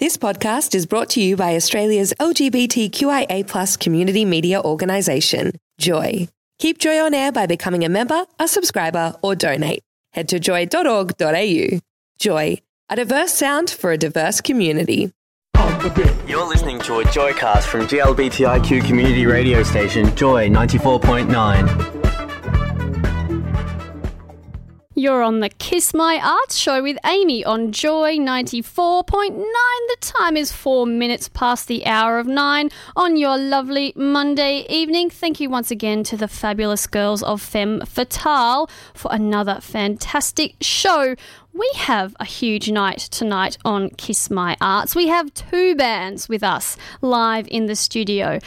This podcast is brought to you by Australia's LGBTQIA community media organisation, Joy. Keep Joy on air by becoming a member, a subscriber, or donate. Head to joy.org.au. Joy, a diverse sound for a diverse community. You're listening to a Joycast from GLBTIQ community radio station Joy 94.9. You're on the Kiss My Arts show with Amy on Joy 94.9. The time is four minutes past the hour of nine on your lovely Monday evening. Thank you once again to the fabulous girls of Femme Fatale for another fantastic show. We have a huge night tonight on Kiss My Arts. We have two bands with us live in the studio.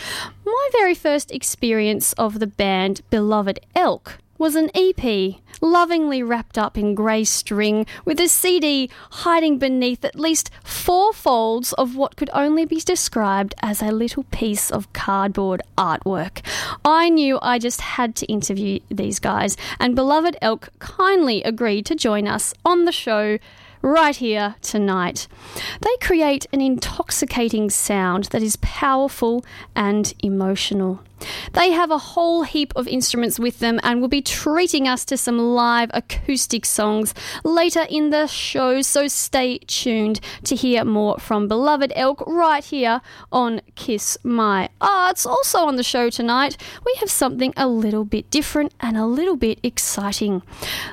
My very first experience of the band Beloved Elk was an EP, lovingly wrapped up in grey string, with a CD hiding beneath at least four folds of what could only be described as a little piece of cardboard artwork. I knew I just had to interview these guys, and Beloved Elk kindly agreed to join us on the show right here tonight. They create an intoxicating sound that is powerful and emotional. They have a whole heap of instruments with them and will be treating us to some live acoustic songs later in the show, so stay tuned to hear more from Beloved Elk right here on Kiss My Arts. Also on the show tonight, we have something a little bit different and a little bit exciting.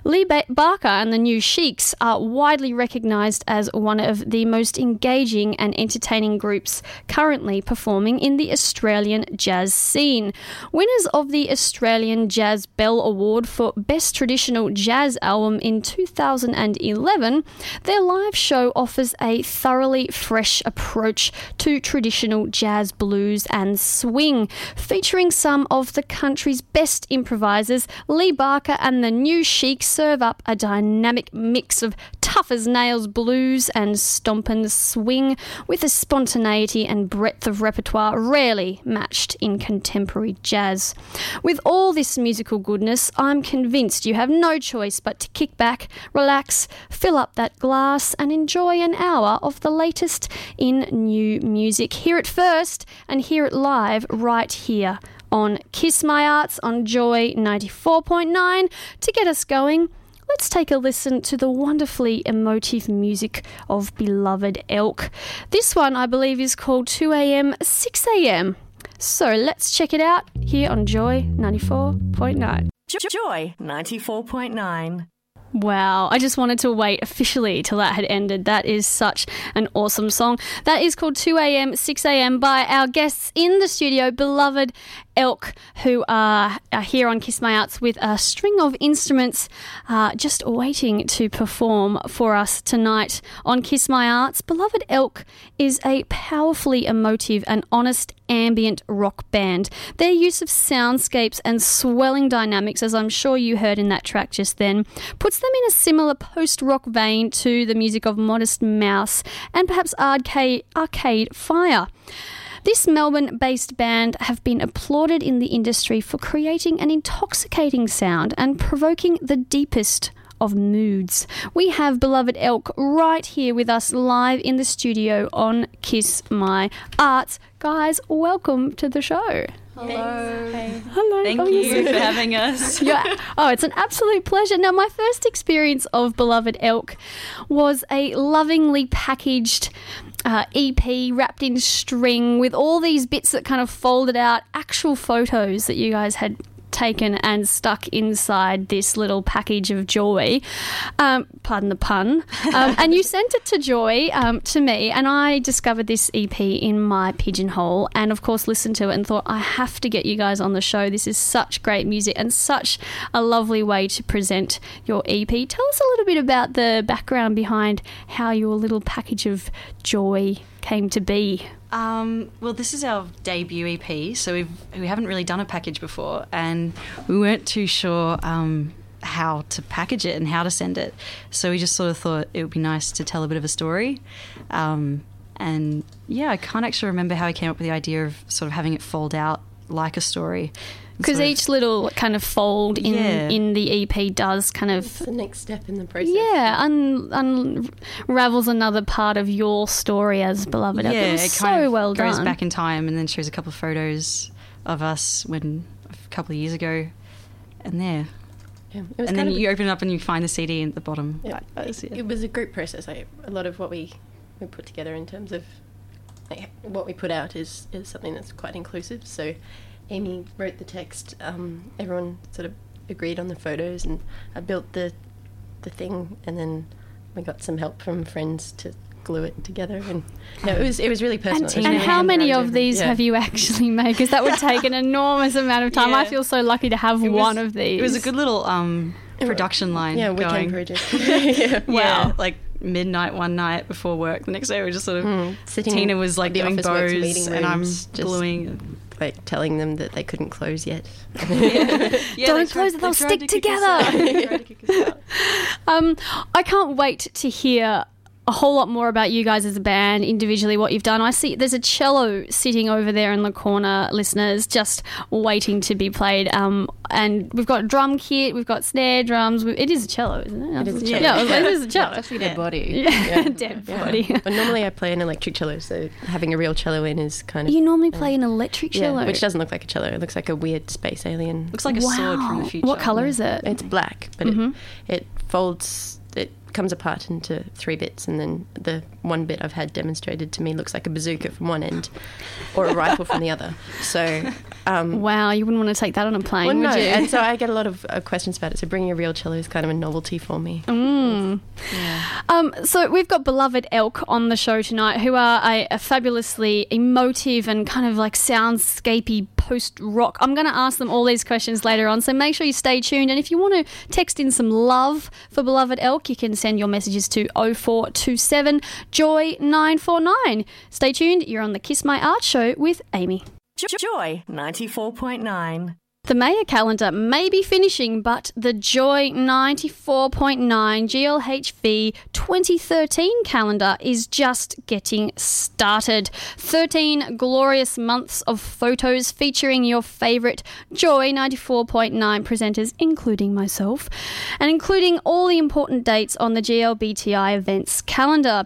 Lee ba- Barker and the New Sheiks are widely recognised as one of the most engaging and entertaining groups currently performing in the Australian jazz scene. Winners of the Australian Jazz Bell Award for Best Traditional Jazz Album in 2011, their live show offers a thoroughly fresh approach to traditional jazz, blues, and swing, featuring some of the country's best improvisers. Lee Barker and the New Sheiks serve up a dynamic mix of tough as nails blues and stompin' swing with a spontaneity and breadth of repertoire rarely matched in contemporary jazz. With all this musical goodness, I'm convinced you have no choice but to kick back, relax, fill up that glass, and enjoy an hour of the latest in new music. Hear it first and hear it live right here on Kiss My Arts on Joy 94.9 to get us going let's take a listen to the wonderfully emotive music of Beloved Elk. This one, I believe, is called 2am, 6am. So let's check it out here on Joy 94.9. Joy 94.9. Wow, I just wanted to wait officially till that had ended. That is such an awesome song. That is called 2am, 6am by our guests in the studio, beloved Elk, who are, are here on Kiss My Arts with a string of instruments uh, just waiting to perform for us tonight on Kiss My Arts. Beloved Elk is a powerfully emotive and honest ambient rock band. Their use of soundscapes and swelling dynamics, as I'm sure you heard in that track just then, puts them in a similar post rock vein to the music of Modest Mouse and perhaps Arcade, Arcade Fire. This Melbourne based band have been applauded in the industry for creating an intoxicating sound and provoking the deepest of moods. We have beloved Elk right here with us live in the studio on Kiss My Arts. Guys, welcome to the show. Hello. Hey. Hello. Thank oh, you yes. for having us. yeah. Oh, it's an absolute pleasure. Now, my first experience of Beloved Elk was a lovingly packaged uh, EP wrapped in string with all these bits that kind of folded out actual photos that you guys had taken and stuck inside this little package of joy. Um, pardon the pun. Um, and you sent it to Joy um, to me, and I discovered this EP in my pigeonhole, and of course listened to it and thought I have to get you guys on the show. This is such great music and such a lovely way to present your EP. Tell us a little bit about the background behind how your little package of joy came to be. Um, well, this is our debut EP, so we've, we haven't really done a package before, and we weren't too sure um, how to package it and how to send it. So we just sort of thought it would be nice to tell a bit of a story. Um, and yeah, I can't actually remember how I came up with the idea of sort of having it fold out like a story. Because sort of- each little kind of fold in Yeah. in the EP does kind of It's the next step in the process. yeah un- unravels another part of your story as beloved. yeah, it was it so kind of well goes done. back in time and then shows a couple of photos of us when a couple of years ago, and there. Yeah, it was And then you open it up and you find the CD at the bottom. Yeah, That- that's it, it. it was a group process. Like, a lot of what we, we put together in terms of like, what we put out is, is something that's quite inclusive. So Amy wrote the text. Um, everyone sort of agreed on the photos, and I built the the thing, and then we got some help from friends to glue it together. And no, it was it was really personal. and, It and really how many of these yeah. have you actually made? Because that would take an enormous amount of time. I feel so lucky to have was- one of these. It was a good little um, production line. Yeah, weekend going. project. yeah. Yeah, like midnight one night before work. The next day we were just sort of. Mm, sitting Tina was like the doing Officeworks bows, and I'm rooms, just- gluing. Like telling them that they couldn't close yet. Yeah, Don't they close it, they they'll stick to kick us out. together. To kick us out. Um, I can't wait to hear a whole lot more about you guys as a band individually what you've done i see there's a cello sitting over there in the corner listeners just waiting to be played um, and we've got a drum kit we've got snare drums we- it is a cello isn't it It is a cello. yeah it is a cello It's actually dead body. yeah. dead Yeah. body But normally I play an electric cello, so having a real cello in is kind of you normally play an electric yeah, cello which doesn't look like a cello. It looks like a weird space alien. Looks like a sword from the future. what color is it It's black, but Mm-hmm. it, it folds. Comes apart into three bits, and then the one bit I've had demonstrated to me looks like a bazooka from one end, or a rifle from the other. So, um, wow you wouldn't want to take that on a plane well, would no, you and so I get a lot of uh, questions about it. So bringing a real cello is kind of a novelty for me. Mm. Um, so we've got beloved Elk on the show tonight, who are a, a fabulously emotive and kind of like soundscapey post rock. I'm going to ask them all these questions later on, so make sure you stay tuned. And if you want to text in some love for beloved Elk, you can send your messages to 0427 Joy 949. Stay tuned. You're on the Kiss My Art show with Amy. Joy 94.9. The Maya calendar may be finishing, but the Joy 94.9 GLHV 2013 calendar is just getting started. 13 glorious months of photos featuring your favourite Joy 94.9 presenters, including myself, and including all the important dates on the GLBTI events calendar.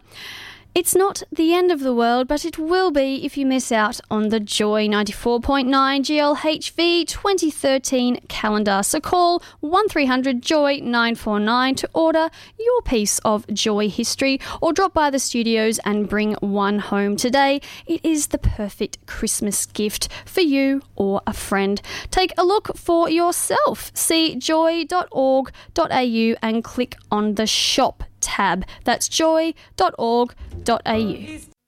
It's not the end of the world, but it will be if you miss out on the Joy 94.9 GLHV 2013 calendar. So call 1300 Joy 949 to order your piece of Joy history or drop by the studios and bring one home today. It is the perfect Christmas gift for you or a friend. Take a look for yourself. See joy.org.au and click on the shop tab. That's joy.org.au.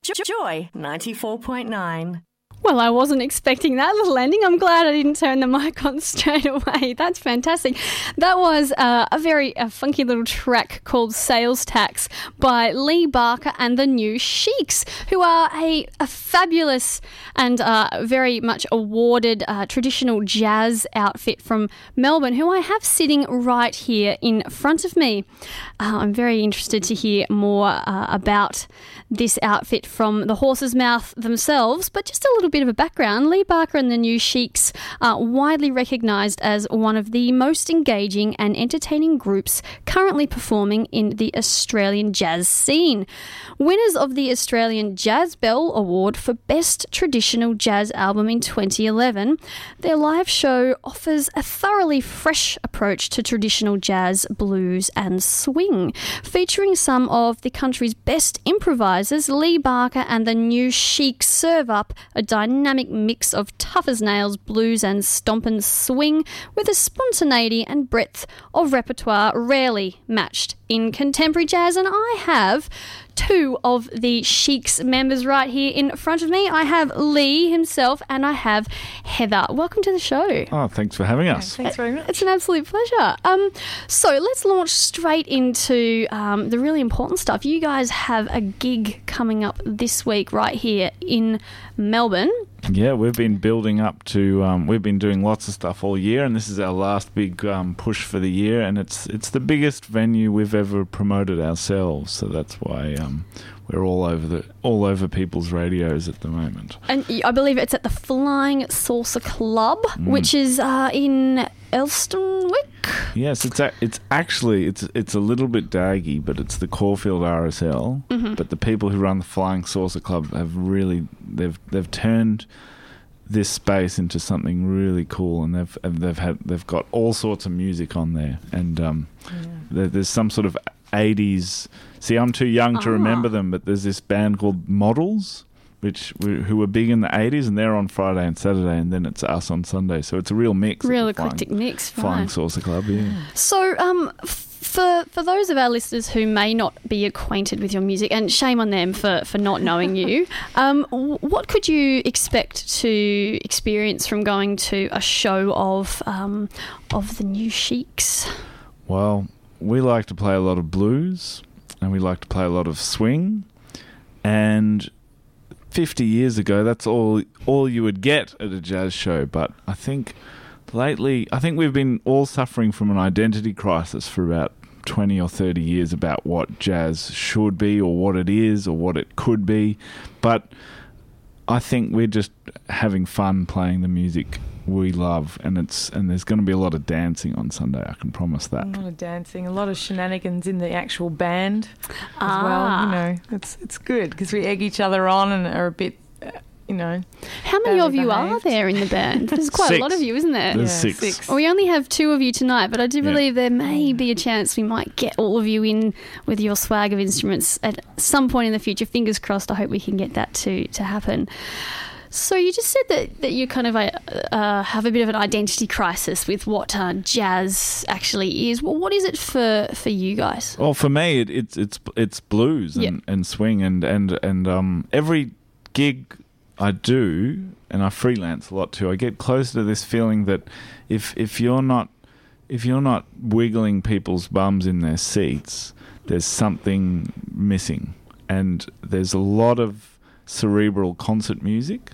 Joy 94.9. Well, I wasn't expecting that little ending. I'm glad I didn't turn the mic on straight away. That's fantastic. That was uh, a very uh, funky little track called Sales Tax by Lee Barker and the New Sheiks, who are a, a fabulous and uh, very much awarded uh, traditional jazz outfit from Melbourne, who I have sitting right here in front of me. Uh, I'm very interested to hear more uh, about this outfit from the horse's mouth themselves, but just a little bit of a background. Lee Barker and the New Sheiks are widely recognised as one of the most engaging and entertaining groups currently performing in the Australian jazz scene. Winners of the Australian Jazz Bell Award for Best Traditional Jazz Album in 2011, their live show offers a thoroughly fresh approach to traditional jazz, blues, and swing, featuring some of the country's best improvisers. Lee Barker and the New Sheiks serve up a dynamic mix of tough as nails blues and stompin' swing with a spontaneity and breadth of repertoire rarely matched in contemporary jazz. And I have two of the Sheik's members right here in front of me. I have Lee himself and I have Heather. Welcome to the show. Oh, thanks for having us. Thanks very much. It's an absolute pleasure. Um, so let's launch straight into um, the really important stuff. You guys have a gig coming up this week right here in Melbourne. Yeah, we've been building up to. Um, we've been doing lots of stuff all year, and this is our last big um, push for the year. And it's it's the biggest venue we've ever promoted ourselves. So that's why um, we're all over the all over people's radios at the moment. And y- I believe it's at the Flying Saucer Club, Mm. which is uh, in Elsternwick. Yes, it's a, it's actually it's it's a little bit daggy, but it's the Caulfield RSL. But the people who run the Flying Saucer Club have really they've they've turned this space into something really cool, and they've and they've had they've got all sorts of music on there, and um, there, there's some sort of '80s. See, I'm too young to Ah. remember them, but there's this band called Models. Which who were big in the '80s, and they're on Friday and Saturday, and then it's us on Sunday. So it's a real mix. Real the Flying- eclectic mix. Flying Right. Saucer Club, yeah. So, um, for for those of our listeners who may not be acquainted with your music, and shame on them for, for not knowing you, um, what could you expect to experience from going to a show of um, of the New Sheiks? Well, we like to play a lot of blues and we like to play a lot of swing. And 50 years ago, that's all all you would get at a jazz show. But I think lately, I think we've been all suffering from an identity crisis for about 20 or 30 years about what jazz should be or what it is or what it could be. But I think we're just having fun playing the music we love, and it's and there's going to be a lot of dancing on Sunday. I can promise that. A lot of dancing, a lot of shenanigans in the actual band as Ah. well. You know, it's it's good because we egg each other on and are a bit, uh, you know. How many of Badly you are there in the band? There's quite a lot of you, isn't there? There's yeah, six. Well, we only have two of you tonight, but I do Yeah. believe there may be a chance we might get all of you in with your swag of instruments at some point in the future. Fingers crossed. I hope we can get that to to happen. So you just said that, that you kind of uh, uh, have a bit of an identity crisis with what uh, jazz actually is. Well, what is it for for you guys? Well, for me, it, it's it's it's blues and, Yeah. and swing and and and um every gig I do, and I freelance a lot too. I get closer to this feeling that if if you're not if you're not wiggling people's bums in their seats, there's something missing, and there's a lot of cerebral concert music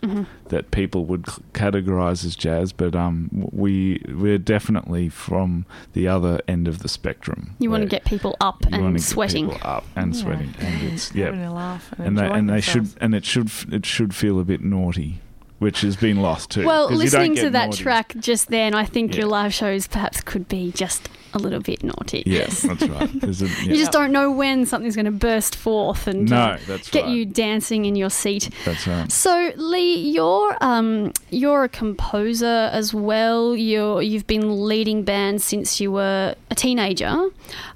that people would c- categorize as jazz, but um, we we're definitely from the other end of the spectrum. You want to get people up you and get sweating. people up and Yeah. sweating, and it's yeah, laugh and, and they and they should and it should f- it should feel a bit naughty, which has been lost too. Well, listening to that naughty. track just then, I think Yeah. your live shows perhaps could be just a little bit naughty. Yes, that's right. A, yeah. You just don't know when something's going to burst forth and no, uh, that's get right. you dancing in your seat. That's right. So, Lee, you're um, you're a composer as well. You're you've been leading bands since you were a teenager.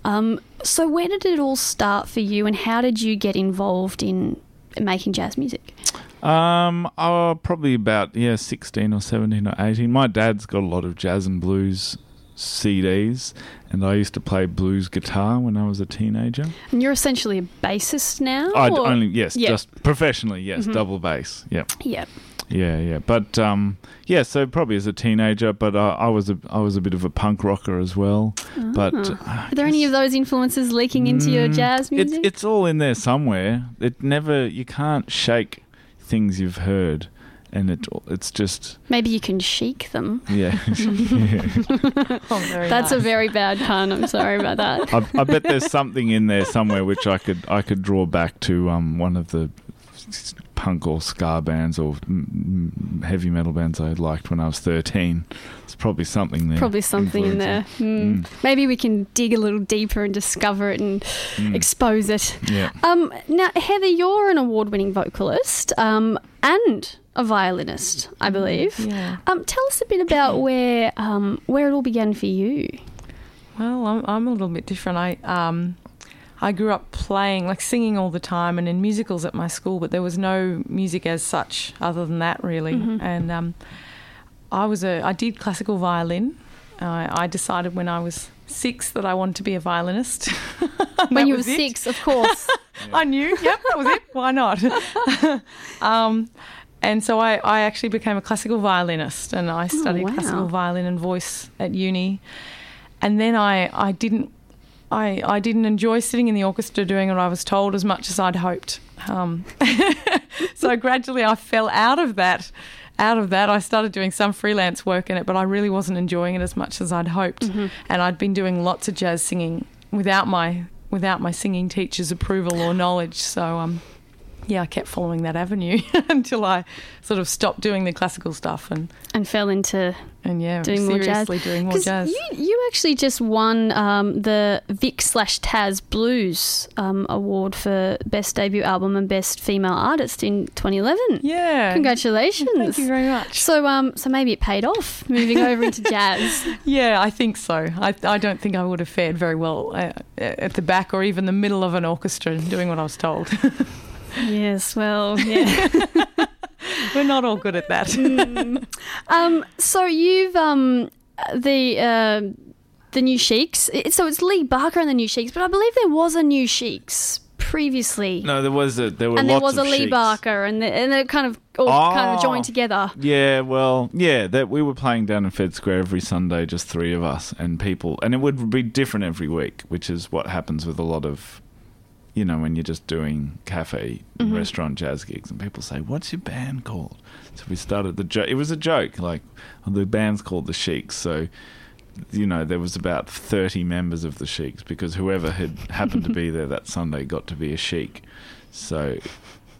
Um, so, where did it all start for you, and how did you get involved in making jazz music? Um, oh, probably about yeah, sixteen or seventeen or eighteen. My dad's got a lot of jazz and blues CDs, and I used to play blues guitar when I was a teenager. And you're essentially a bassist now. I only yes. Mm-hmm. just professionally, yes, double bass. Yeah, yeah. yeah, yeah. But um, yeah, so probably as a teenager, but uh, I was a I was a bit of a punk rocker as well. But uh, Are there any of those influences leaking into your Mm, jazz It's music? it's all in there somewhere. It never you can't shake things you've heard, and it it's just Maybe you can sheik them. yeah. yeah. Oh, very That's a very bad pun. I'm sorry about that. I, I bet there's something in there somewhere which I could I could draw back to um, one of the punk or ska bands or heavy metal bands I liked when I was 13. There's probably something there. Probably something in there. influencing. Hmm. Maybe we can dig a little deeper and discover it and Mm, mm, expose it. yeah. Um, now, Heather, you're an award-winning vocalist um, and a violinist, I believe. Yeah. Um, tell us a bit about where um, where it all began for you. Well, I'm, I'm a little bit different. I um, I grew up playing, like singing all the time, and in musicals at my school, but there was no music as such other than that, really. Mhm. And um, I was a I did classical violin. I I decided when I was six that I wanted to be a violinist. When you were it. six, of course. I knew. Yep, that was it. Why not? um, and so I, I actually became a classical violinist, and I studied wow. classical violin and voice at uni. And then I, I didn't. I, I didn't enjoy sitting in the orchestra doing what I was told as much as I'd hoped. Um, so gradually I fell out of that out of that, I started doing some freelance work in it, but I really wasn't enjoying it as much as I'd hoped. Mm-hmm. And I'd been doing lots of jazz singing without my without my singing teacher's approval or knowledge. So um, yeah, I kept following that avenue until I sort of stopped doing the classical stuff and And fell into and yeah, doing more jazz. seriously doing more jazz. You, you actually just won um, the Vic slash Tas Blues um, award for best debut album and best female artist in 2011. yeah, Congratulations. Thank you very much. So, um, so maybe it paid off moving over into jazz. Yeah, I think so. I, I don't think I would have fared very well uh, at the back or even the middle of an orchestra doing what I was told. yes, well, yeah. We're not all good at that. um, so you've um, the uh, the new Sheiks. So it's Lee Barker and the new Sheiks, but I believe there was a new Sheiks previously. No, there was a there were and there lots was a of Lee sheiks. Barker, and, the, and they're kind of all kind of Oh. joined together. Yeah, well, yeah, that we were playing down in Fed Square every Sunday, just three of us and people, and it would be different every week, which is what happens with a lot of, you know, when you're just doing cafe and Mm-hmm. restaurant jazz gigs, and people say, "What's your band called?" So we started the joke. It was a joke, like the band's called the Sheiks, so. You know, there was about thirty members of the Sheiks because whoever had happened to be there that Sunday got to be a Sheik. So,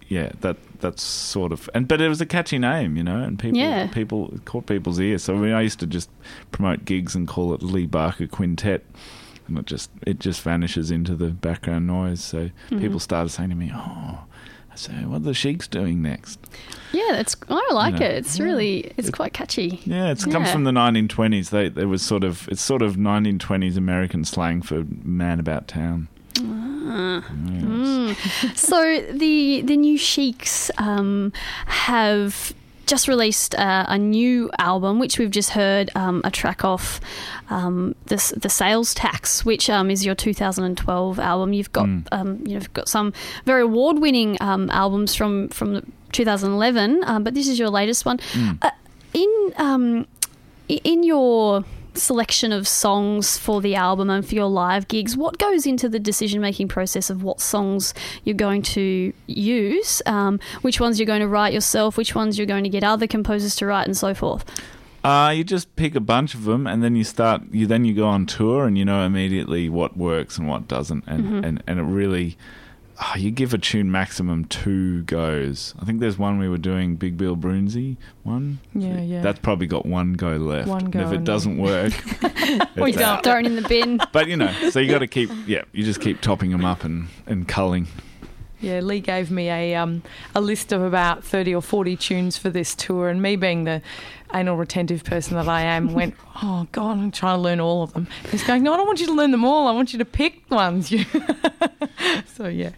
yeah, that that's sort of and but it was a catchy name, you know, and people Yeah. people it caught people's ears. So I mean, I used to just promote gigs and call it Lee Barker Quintet, it just it just vanishes into the background noise. So Mm-hmm. people started saying to me, "Oh." I say, what are the Sheiks doing next? Yeah, it's I like know, it. It's really it's quite catchy. Yeah, it comes from the 1920s. They there was sort of it's sort of 1920s American slang for man about town. Ah. Yeah, Mm. So the the new Sheiks um, have just released uh, a new album, which we've just heard um, a track off. Um, this the sales tax, which um, is your 2012 album. You've got um, you know you've got some very award winning um, albums from from 2011, um, but this is your latest one. Uh, in um, in your selection of songs for the album and for your live gigs, what goes into the decision making process of what songs you're going to use, um, which ones you're going to write yourself, which ones you're going to get other composers to write, and so forth? Uh, you just pick a bunch of them, and then you start. You then you go on tour, and you know immediately what works and what doesn't, and Mm-hmm. and, and it really. Ah, you give a tune maximum two goes. I think there's one we were doing, Big Bill Broonzy one. Yeah, yeah. That's probably got one go left. One And go if it doesn't work, We don't. throw it in the bin. But you know, so you got to keep. Yeah, you just keep topping them up and and culling. Yeah, Lee gave me a um, a list of about thirty or forty tunes for this tour, and me being the anal retentive person that I am, went, "Oh God, I'm trying to learn all of them." He's going, "No, I don't want you to learn them all. I want you to pick ones." You. so yeah,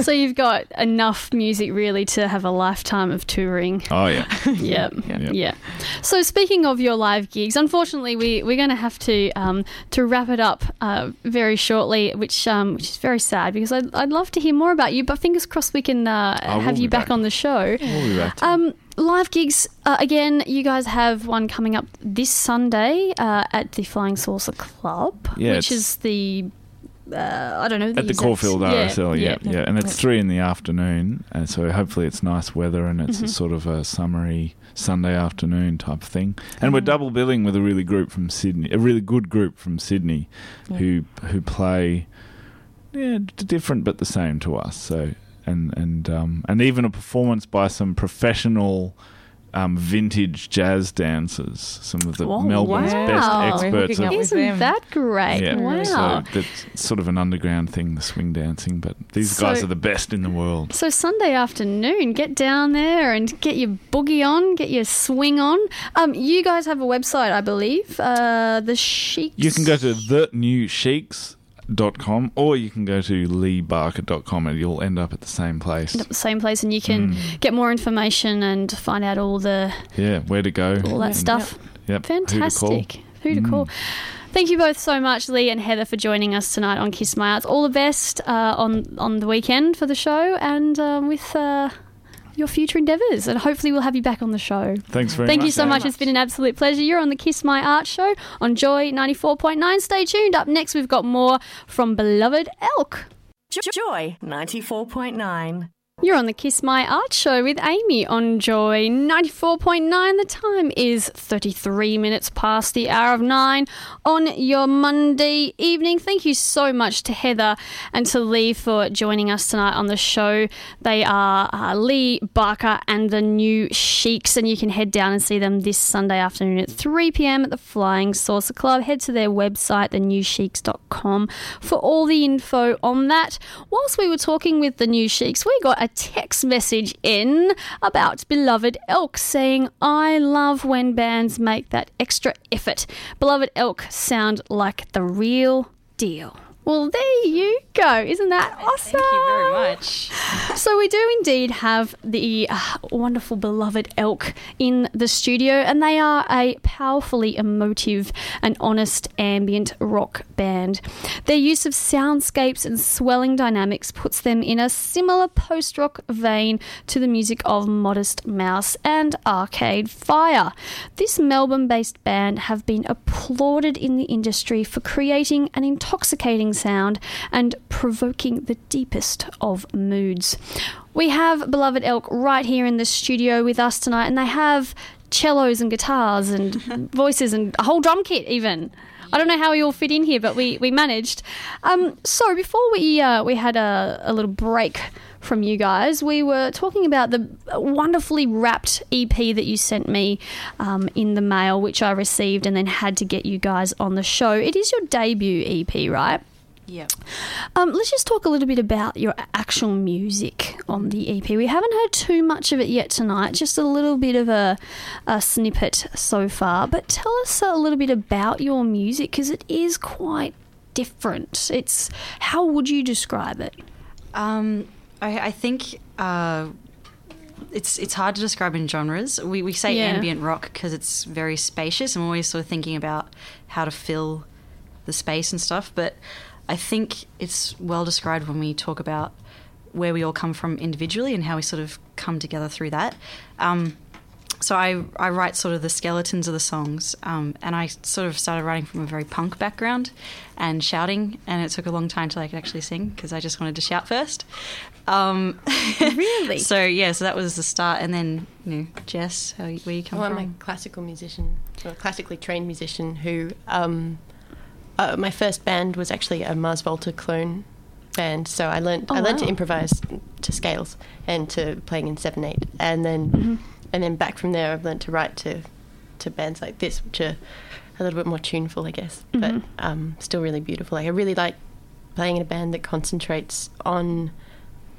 so you've got enough music really to have a lifetime of touring. Oh yeah, Yep. Yeah. Yeah. So speaking of your live gigs, unfortunately we we're going to have to um, to wrap it up uh, very shortly, which um, which is very sad because I'd, I'd love to hear more about you. But fingers crossed we can uh, I will have be you back, back. on the show. we'll be back. Um, live gigs uh, again. You guys have one coming up this Sunday uh, at the Flying Saucer Club, Yeah, which is the uh, I don't know at the exact- Caulfield yeah, RSL, yeah, yeah, yeah. and it's three in the afternoon, and so hopefully it's nice weather and it's a sort of a summery Sunday afternoon type of thing. And we're double billing with a really group from Sydney, a really good group from Sydney, who who play yeah d- different but the same to us. So and and um, and even a performance by some professional. Um, vintage jazz dancers, some of the Oh, Melbourne's wow. best We're experts of Isn't them. that great? yeah, Wow. so that's sort of an underground thing, the swing dancing. But these So- guys are the best in the world. So Sunday afternoon, get down there and get your boogie on, get your swing on. Um, you guys have a website, I believe. Uh, the Sheiks. You can go to thenewsheiks.com or you can go to leebarker.com and you'll end up at the same place. at the same place, and you can Mm. get more information and find out all the Yeah, where to go. all that and- stuff. Yep, who to call. Fantastic. Who to call? Thank you both so much, Lee and Heather, for joining us tonight on Kiss My Arts. All the best uh, on on the weekend for the show and um, with uh, your future endeavours. And hopefully, we'll have you back on the show. Thanks very Thank much. Thank you so much. It's been an absolute pleasure. You're on the Kiss My Art show on Joy 94.9. Stay tuned. Up next, we've got more from Beloved Elk. Joy 94.9. You're on the Kiss My Art Show with Amy on Joy 94.9. The time is 33 minutes past the hour of nine on your Monday evening. Thank you so much to Heather and to Lee for joining us tonight on the show. They are uh, Lee Barker and the New Sheiks, and you can head down and see them this Sunday afternoon at 3 pm at the Flying Saucer Club. Head to their website, thenewsheiks.com, for all the info on that. Whilst we were talking with the New Sheiks, we got a text message in about Beloved Elk saying, I love when bands make that extra effort. Beloved Elk sound like the real deal. Well, there you go. Isn't that awesome? Thank you very much. So we do indeed have the uh, wonderful beloved elk in the studio, and they are a powerfully emotive and honest ambient rock band. Their use of soundscapes and swelling dynamics puts them in a similar post-rock vein to the music of Modest Mouse and Arcade Fire. This Melbourne-based band have been applauded in the industry for creating an intoxicating sound and provoking the deepest of moods. We have Beloved Elk right here in the studio with us tonight, and they have cellos and guitars and voices and a whole drum kit, even. I don't know how we all fit in here, but we, we managed. Um, so before we uh, we had a, a little break from you guys, we were talking about the wonderfully wrapped EP that you sent me um, in the mail, which I received and then had to get you guys on the show. It is your debut EP, right? Yeah. Um, let's just talk a little bit about your actual music on the EP. We haven't heard too much of it yet tonight, just a little bit of a, a snippet so far. But tell us a little bit about your music because it is quite different. It's how would you describe it? Um, I, I think uh, it's it's hard to describe in genres. We, we say Yeah. ambient rock because it's very spacious. I'm always sort of thinking about how to fill the space and stuff. But I think it's well described when we talk about where we all come from individually and how we sort of come together through that. Um, so I, I write sort of the skeletons of the songs, um, and I sort of started writing from a very punk background and shouting, and it took a long time till I could actually sing because I just wanted to shout first. Um, Really? so yeah, so that was the start, and then you know, Jess, how, where you come from? Well, I'm a classical musician, or a classically trained musician who. Um, uh, my first band was actually a Mars Volta clone band, so I learned Oh, I learned to improvise to scales and to playing in seven eight, and then and then back from there I've learned to write to to bands like this, which are a little bit more tuneful, I guess, but um, still really beautiful. Like I really like playing in a band that concentrates on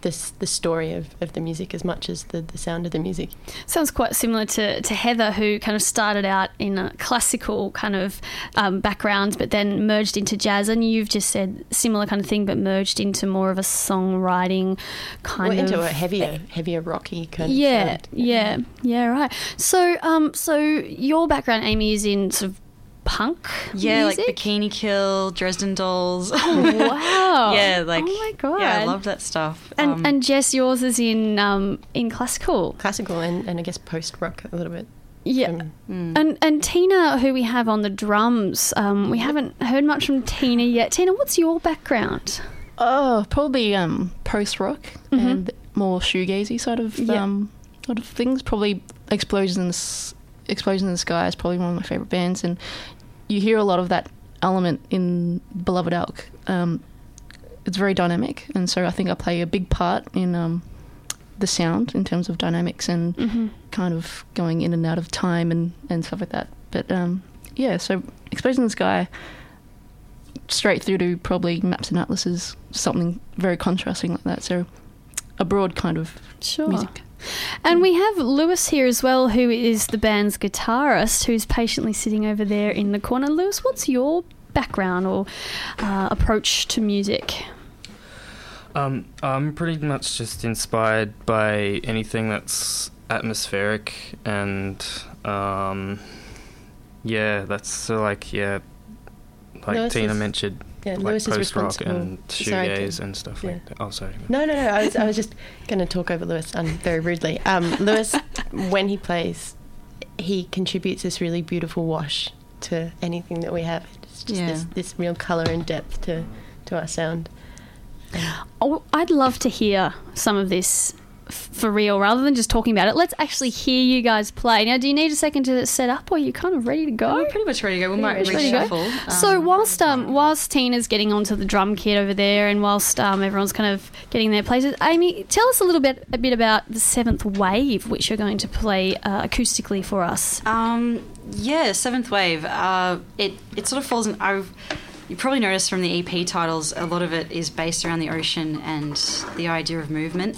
this the story of, of the music as much as the, the sound of the music. Sounds quite similar to, to Heather, who kind of started out in a classical kind of um, background, but then merged into jazz. And you've just said similar kind of thing, but merged into more of a songwriting kind Well, of into a heavier, heavier rocky kind yeah, of sound. yeah, yeah, right. So, um, so your background, Amy, is in sort of punk yeah, music? like Bikini Kill, Dresden Dolls. wow. yeah, like oh my god. yeah, I love that stuff. And Um, and Jess, yours is in um in classical. classical and, and I guess post rock a little bit. Yeah. Um, And and Tina, who we have on the drums, um, we haven't heard much from Tina yet. Tina, what's your background? Oh, probably um, post rock and more shoegazy sort of Yeah. um, sort of things. Probably explosions in the S- explosions in the sky is probably one of my favorite bands, and you hear a lot of that element in Beloved Elk. Um, it's very dynamic, and so I think I play a big part in um, the sound in terms of dynamics and kind of going in and out of time and, and stuff like that. But um, yeah, so Explosion in the sky straight through to probably maps and atlases, something very contrasting like that. So a broad kind of Sure. music. And we have Lewis here as well, who is the band's guitarist, who's patiently sitting over there in the corner. Lewis, what's your background or uh, approach to music? Um, I'm pretty much just inspired by anything that's atmospheric and um, yeah, that's so like yeah, like Lewis Tina is- mentioned, yeah, like Lewis is post rock responsible. and Sorry, shoegaze and stuff Yeah. like that. Oh, sorry. No, no, no. I was, I was just going to talk over Lewis um, very rudely. Um, Lewis, when he plays, he contributes this really beautiful wash to anything that we have. It's just Yeah. this, this real colour and depth to, to our sound. Oh, I'd love to hear some of this f- for real rather than just talking about it. Let's actually hear you guys play. Now, do you need a second to set up or are you kind of ready to go? We're pretty much ready to go. We might Ready to go? so Um, whilst um whilst Tina's getting onto the drum kit over there, and whilst um everyone's kind of getting their places, Amy, tell us a little bit a bit about the seventh wave, which you're going to play uh, acoustically for us. Um, yeah, Seventh Wave. Uh, it it sort of falls in. I've you probably noticed from the EP titles, a lot of it is based around the ocean and the idea of movement.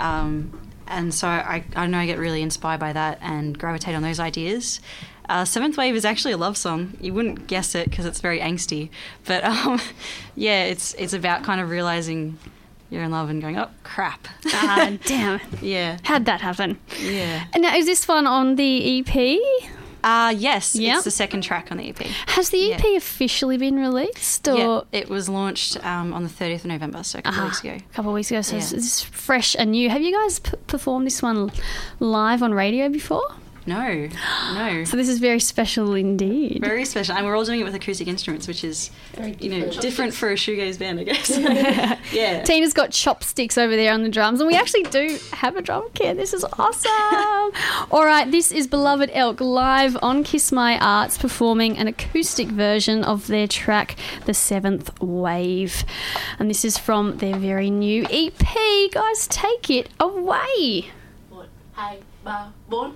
Um, and so I, I know I get really inspired by that and gravitate on those ideas. Uh, Seventh Wave is actually a love song. You wouldn't guess it because it's very angsty, but um, yeah, it's it's about kind of realizing you're in love and going, oh crap. Ah, damn. yeah, How'd that happen? yeah. And now, is this one on the EP? Uh, yes, Yeah. it's the second track on the EP. Has the EP officially been released? Or Yeah, it was launched um, on the 30th of November, so a couple Ah, weeks ago. A couple of weeks ago, so it's, it's fresh and new. Have you guys p- performed this one live on radio before? No, no. So this is very special indeed. Very special, and we're all doing it with acoustic instruments, which is, you know, different for a shoegaze band, I guess. yeah. Tina's got chopsticks over there on the drums, and we actually do have a drum kit. This is awesome. All right, this is Beloved Elk live on Kiss My Arts performing an acoustic version of their track, The Seventh Wave. And this is from their very new EP. Guys, take it away. hai ba bốn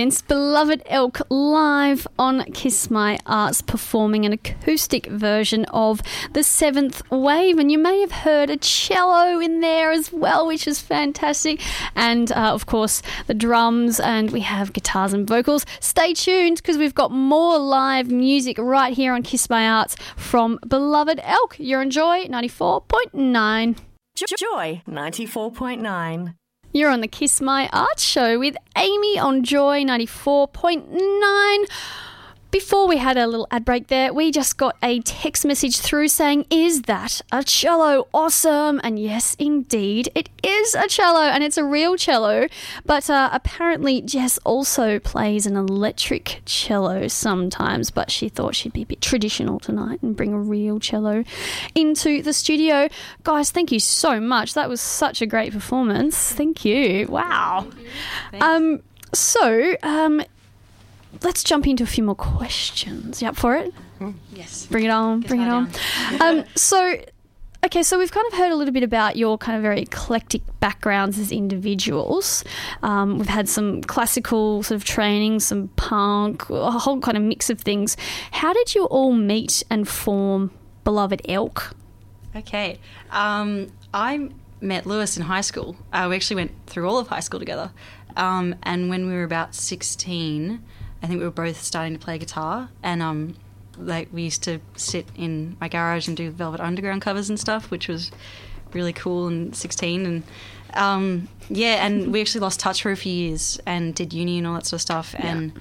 experienced Beloved Elk live on Kiss My Arts performing an acoustic version of The Seventh Wave. And you may have heard a cello in there as well, which is fantastic. And uh, of course, the drums, and we have guitars and vocals. Stay tuned because we've got more live music right here on Kiss My Arts from Beloved Elk. You're on Joy 94.9. Joy 94.9. You're on the Kiss My Art Show with Amy on Joy 94.9. Before we had a little ad break there, we just got a text message through saying, Is that a cello? Awesome. And yes, indeed, it is a cello and it's a real cello. But uh, apparently, Jess also plays an electric cello sometimes, but she thought she'd be a bit traditional tonight and bring a real cello into the studio. Guys, thank you so much. That was such a great performance. Thank you. Wow. Um, so, um, let's jump into a few more questions. You up for it? Yes. Bring it on. bring it on. Um, so, okay, so we've kind of heard a little bit about your kind of very eclectic backgrounds as individuals. Um, we've had some classical sort of training, some punk, a whole kind of mix of things. How did you all meet and form Beloved Elk? Okay. Um, I met Lewis in high school. Uh, we actually went through all of high school together. Um, and when we were about 16, I think we were both starting to play guitar. And um, like we used to sit in my garage and do Velvet Underground covers and stuff, which was really cool and 16. And um, yeah, and we actually lost touch for a few years and did uni and all that sort of stuff. And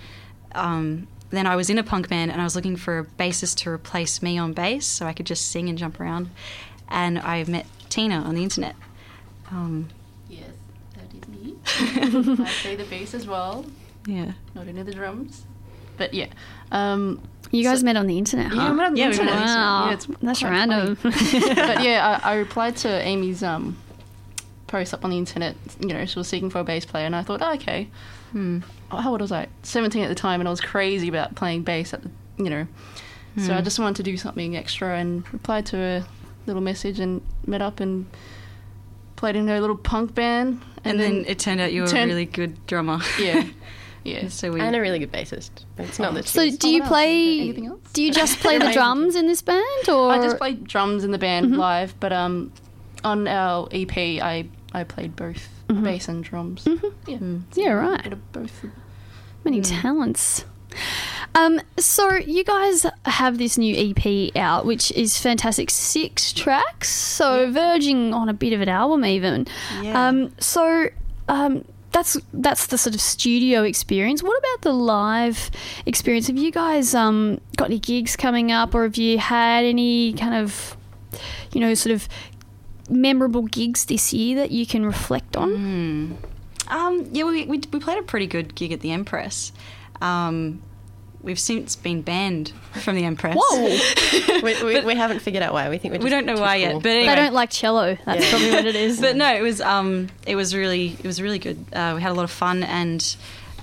um, then I was in a punk band and I was looking for a bassist to replace me on bass so I could just sing and jump around. And I met Tina on the internet. Um, Yes, that is me. I play the bass as well, yeah. not only the drums. But yeah. Um, You guys met on the internet, huh? yeah, we met on the Yeah, internet. on the internet. Wow, Yeah, it's that's random. but yeah, I, I replied to Amy's um, post up on the internet. You know, she was seeking for a bass player, and I thought, oh, okay. Hmm. How old was I? Seventeen at the time, and I was crazy about playing bass at the, you know. So I just wanted to do something extra, and replied to her little message, and met up and played in her little punk band. And, then, it turned out you were a really good drummer. yeah, yeah. so we And a really good bassist. It's not that So, do you play? Anything else? Do you just play the drums in this band, or I just play drums in the band live, but um, on our EP, I I played both bass and drums. Yeah, Yeah, right. Bit of both. Many talents. Um, so you guys have this new EP out, which is fantastic. Six tracks, so verging on a bit of an album, even. Yeah. Um, so um, that's that's the sort of studio experience. What about the live experience? Have you guys um, got any gigs coming up, or have you had any kind of, you know, sort of memorable gigs this year that you can reflect on? Um, yeah, we, we, we played a pretty good gig at the Empress. Um, we've since been banned from the Empress. Whoa! we, we, we haven't figured out why. We think we're We don't know too why cool. yet, but anyway. They don't like cello. That's Yeah. probably what it is. but no, it was um, it was really it was really good. Uh, we had a lot of fun, and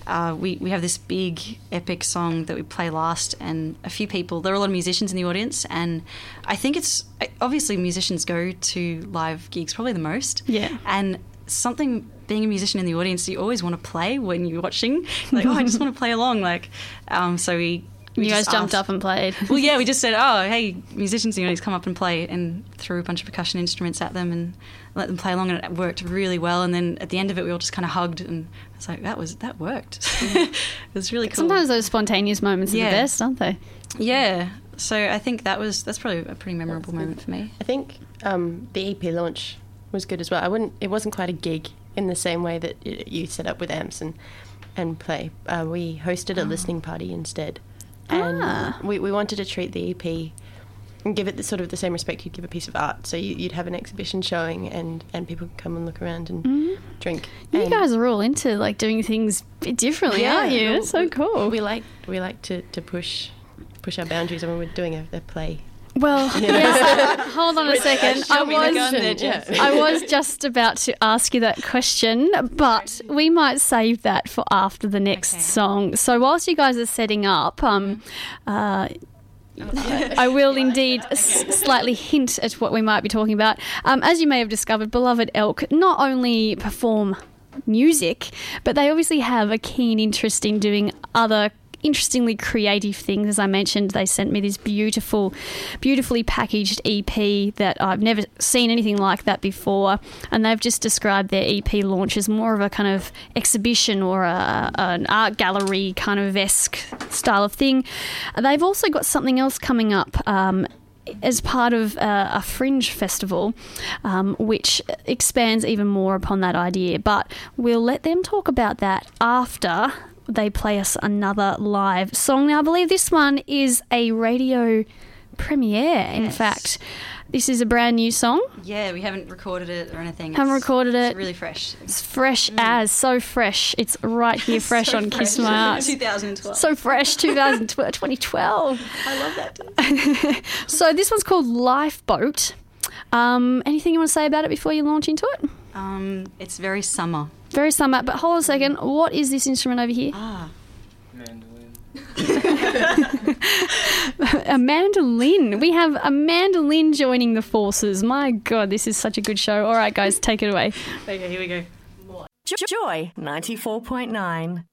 uh, we we have this big epic song that we play last, and a few people. There are a lot of musicians in the audience, and I think it's obviously musicians go to live gigs probably the most. Yeah. and something. Being a musician in the audience, you always want to play when you're watching. Like, oh, I just want to play along. Like, um, so we. we you guys jumped asked- up and played. well, yeah, we just said, oh, hey, musicians in the audience, come up and play, and threw a bunch of percussion instruments at them and let them play along, and it worked really well. And then at the end of it, we all just kind of hugged, and I was like, that was that worked. it was really cool. Sometimes those spontaneous moments are Yeah. the best, aren't they? yeah. So I think that was that's probably a pretty memorable moment for me. I think um, the EP launch was good as well. I wouldn't. It wasn't quite a gig in the same way that you set up with amps and and play. Uh, we hosted a listening party instead, and Ah. we, we wanted to treat the EP and give it the sort of the same respect you'd give a piece of art. So you, you'd have an exhibition showing, and and people could come and look around and drink. You And guys are all into like doing things differently, aren't you? It's so cool. We like we like to, to push push our boundaries. I mean, we're doing a, a play. Well, yes, hold on a second. I was, gun there, Jess. I was just about to ask you that question, but we might save that for after the next Okay. song. So whilst you guys are setting up, um, uh, I will indeed s- slightly hint at what we might be talking about. Um, as you may have discovered, Beloved Elk not only perform music, but they obviously have a keen interest in doing other interestingly creative things. As I mentioned, they sent me this beautiful, beautifully packaged EP that I've never seen anything like that before. And they've just described their EP launch as more of a kind of exhibition or a, an art gallery kind of esque style of thing. They've also got something else coming up. Um, as part of uh, a fringe festival, um, which expands even more upon that idea. But we'll let them talk about that after they play us another live song. Now, I believe this one is a radio premiere, in Yes. fact. This is a brand new song. Yeah, we haven't recorded it or anything. Haven't It's- recorded it's it. really fresh. It's fresh as, so fresh. It's right here, fresh So on Kiss. My Arts. 2012. So fresh, 2012, 2012. I love that. So this one's called Lifeboat. Um, anything you want to say about it before you launch into it? Um, it's very summer. Very summer, but hold on a second. What is this instrument over here? Ah. Mandolin. a mandolin. We have a mandolin joining the forces. My God, this is such a good show. All right, guys, take it away. Okay, here we go. Joy 94.9.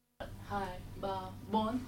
Hi, bar one.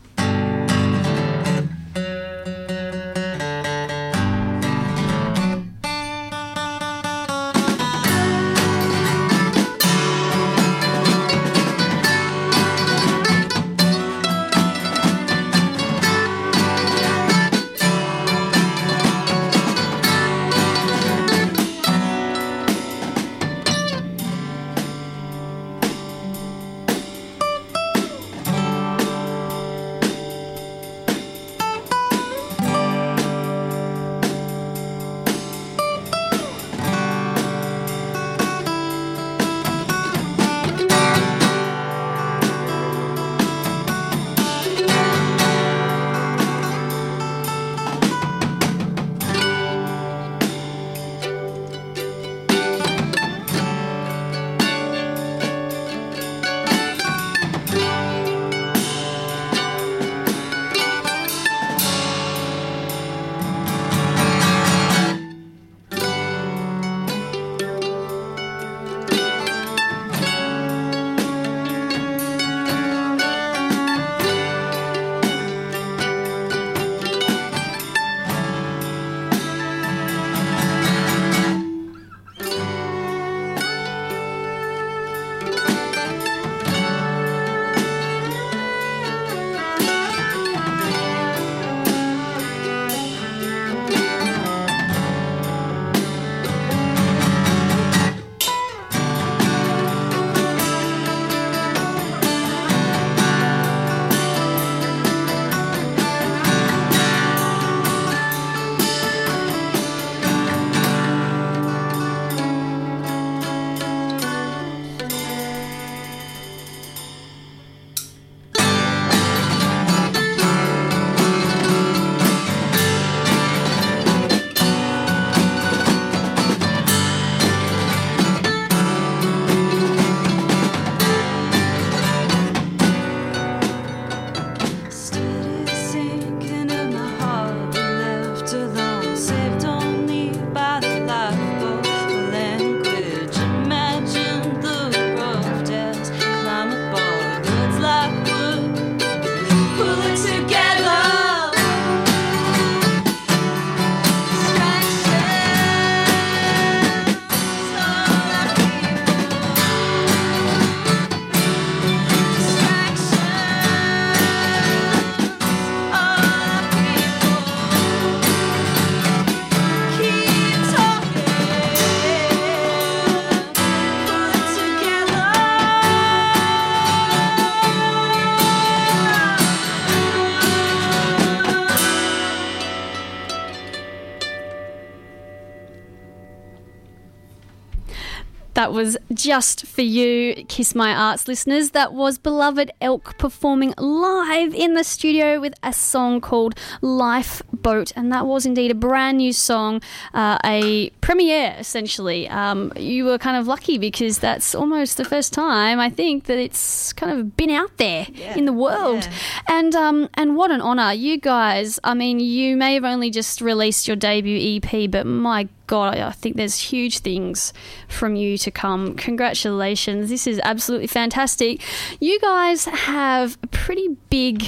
Just for you, Kiss My Arts listeners. That was Beloved Elk performing live in the studio with a song called Lifeboat. And that was indeed a brand new song, uh, a premiere essentially. Um, you were kind of lucky because that's almost the first time, I think, that it's kind of been out there in the world. And, um, and what an honour. You guys, I mean, you may have only just released your debut EP, but my God, I think there's huge things from you to come. Congratulations. This is absolutely fantastic. You guys have a pretty big.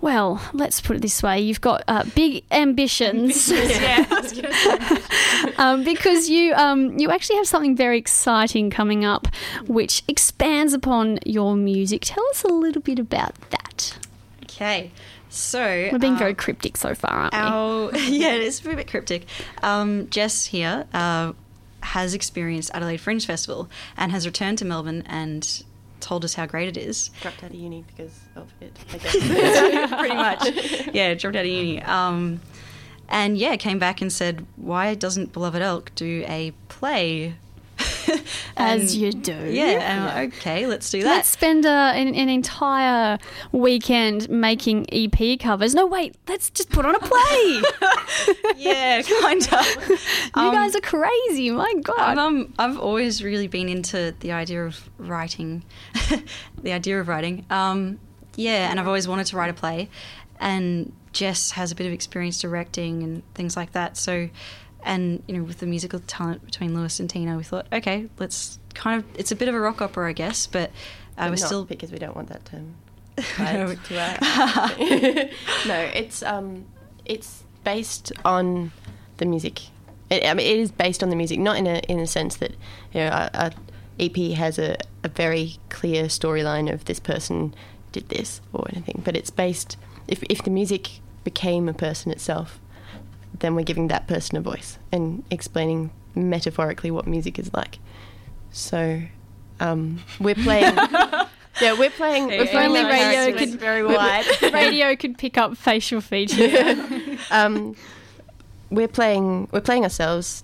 Well, let's put it this way: you've got uh, big ambitions, yeah, I was gonna say. um, because you um, you actually have something very exciting coming up, which expands upon your music. Tell us a little bit about that. Okay, so We're being uh, very cryptic so far, aren't we? Our yeah, it's a bit cryptic. Um, Jess here uh, has experienced Adelaide Fringe Festival and has returned to Melbourne and told us how great it is. Dropped out of uni because of it. I guess. Pretty much, yeah. Dropped out of uni, um, and yeah, came back and said, "Why doesn't Beloved Elk do a play?" As you do. Yeah. and okay, let's do that. Let's spend uh, an, an entire weekend making EP covers. No, wait, let's just put on a play. yeah, kind of. you Um, guys are crazy. My God. I've, um, I've always really been into the idea of writing, the idea of writing. Um, yeah, and I've always wanted to write a play. And Jess has a bit of experience directing and things like that. So, and you know, with the musical talent between Lewis and Tina, we thought, okay, let's kind of. It's a bit of a rock opera, I guess, but uh, But we're still because we don't want that term. No. no, it's um, it's based on the music. It, I mean, it is based on the music, not in a in a sense that you know our, our EP has a, a very clear storyline of this person did this or anything, but it's based. If if the music became a person itself, then we're giving that person a voice and explaining metaphorically what music is like. So um, we're playing. yeah, we're playing. we're if playing only radio could very wide. radio could pick up facial features. um, we're playing we're playing ourselves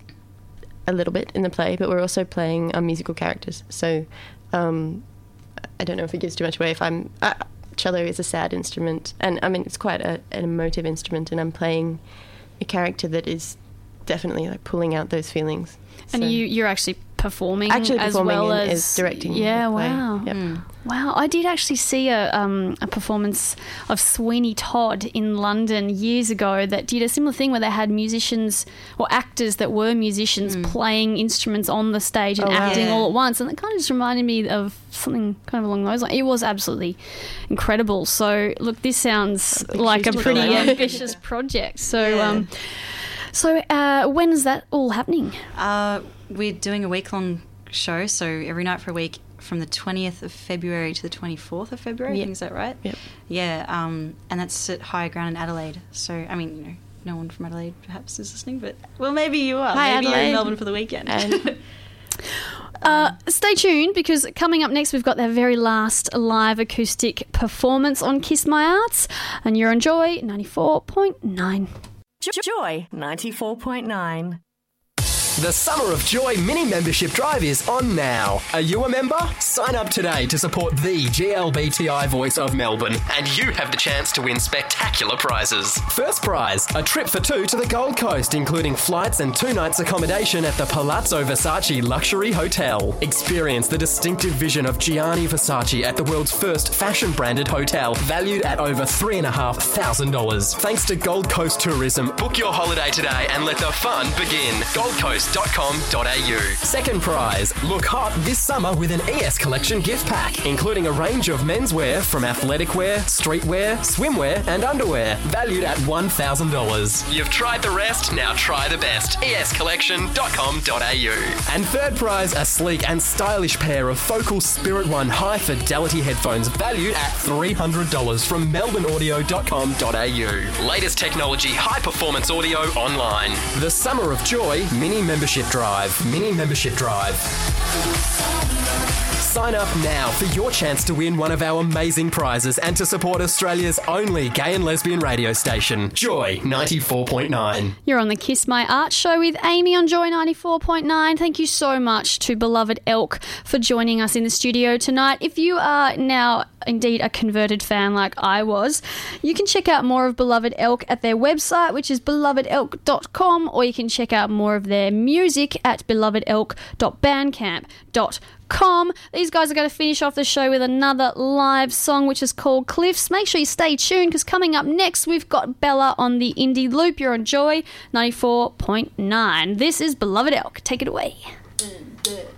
a little bit in the play, but we're also playing our musical characters. So um, I don't know if it gives too much away. If I'm uh, cello is a sad instrument, and I mean it's quite a, an emotive instrument, and I'm playing a character that is definitely like pulling out those feelings. and So- you you're actually performing Actually as performing well and as is directing Yeah, wow. Yep. Wow, I did actually see a um, a performance of Sweeney Todd in London years ago that did a similar thing where they had musicians or actors that were musicians playing instruments on the stage and Oh, acting Yeah. all at once, and it kind of just reminded me of something kind of along those lines. It was absolutely incredible. So, look, this sounds like a pretty ambitious project. So, Yeah. um, so uh, when is that all happening? Uh, we're doing a week long show, so every night for a week from the 20th of February to the 24th of February. I Yep. think is that right? Yep. Yeah, um, and that's at Higher Ground in Adelaide. So, I mean, you know, no one from Adelaide perhaps is listening, but well, maybe you are. Hi, maybe you're Adelaide. in Melbourne for the weekend. And Uh, stay tuned because coming up next, we've got their very last live acoustic performance on Kiss My Arts, and you're on Joy 94.9. Joy 94.9. The Summer of Joy mini membership drive is on now. Are you a member? Sign up today to support the GLBTI voice of Melbourne, and you have the chance to win spectacular prizes. First prize a trip for two to the Gold Coast, including flights and two nights accommodation at the Palazzo Versace Luxury Hotel. Experience the distinctive vision of Gianni Versace at the world's first fashion branded hotel, valued at over $3,500. Thanks to Gold Coast Tourism, book your holiday today and let the fun begin. Goldcoast.com.au. Second prize look hot this summer with an ES Collection gift pack, including a range of menswear from athletic wear, streetwear, swimwear, and underwear, valued at $1,000. You've tried the rest, now try the best. Escollection.com.au. And third prize a sleek and stylish pair of Focal Spirit One high fidelity headphones, valued at $300 from melbourneaudio.com.au. Latest technology, high performance audio online. The Summer of Joy Mini Membership Drive. Mini Membership Drive. Sign up now for your chance to win one of our amazing prizes and to support Australia's only gay and lesbian radio station, Joy 94.9. You're on the Kiss My Art show with Amy on Joy 94.9. Thank you so much to Beloved Elk for joining us in the studio tonight. If you are now indeed a converted fan like I was, you can check out more of Beloved Elk at their website, which is belovedelk.com, or you can check out more of their music at belovedelk.bandcamp.com. These guys are going to finish off the show with another live song, which is called Cliffs. Make sure you stay tuned because coming up next, we've got Bella on the Indie Loop. You're on Joy 94.9. This is Beloved Elk. Take it away. Broken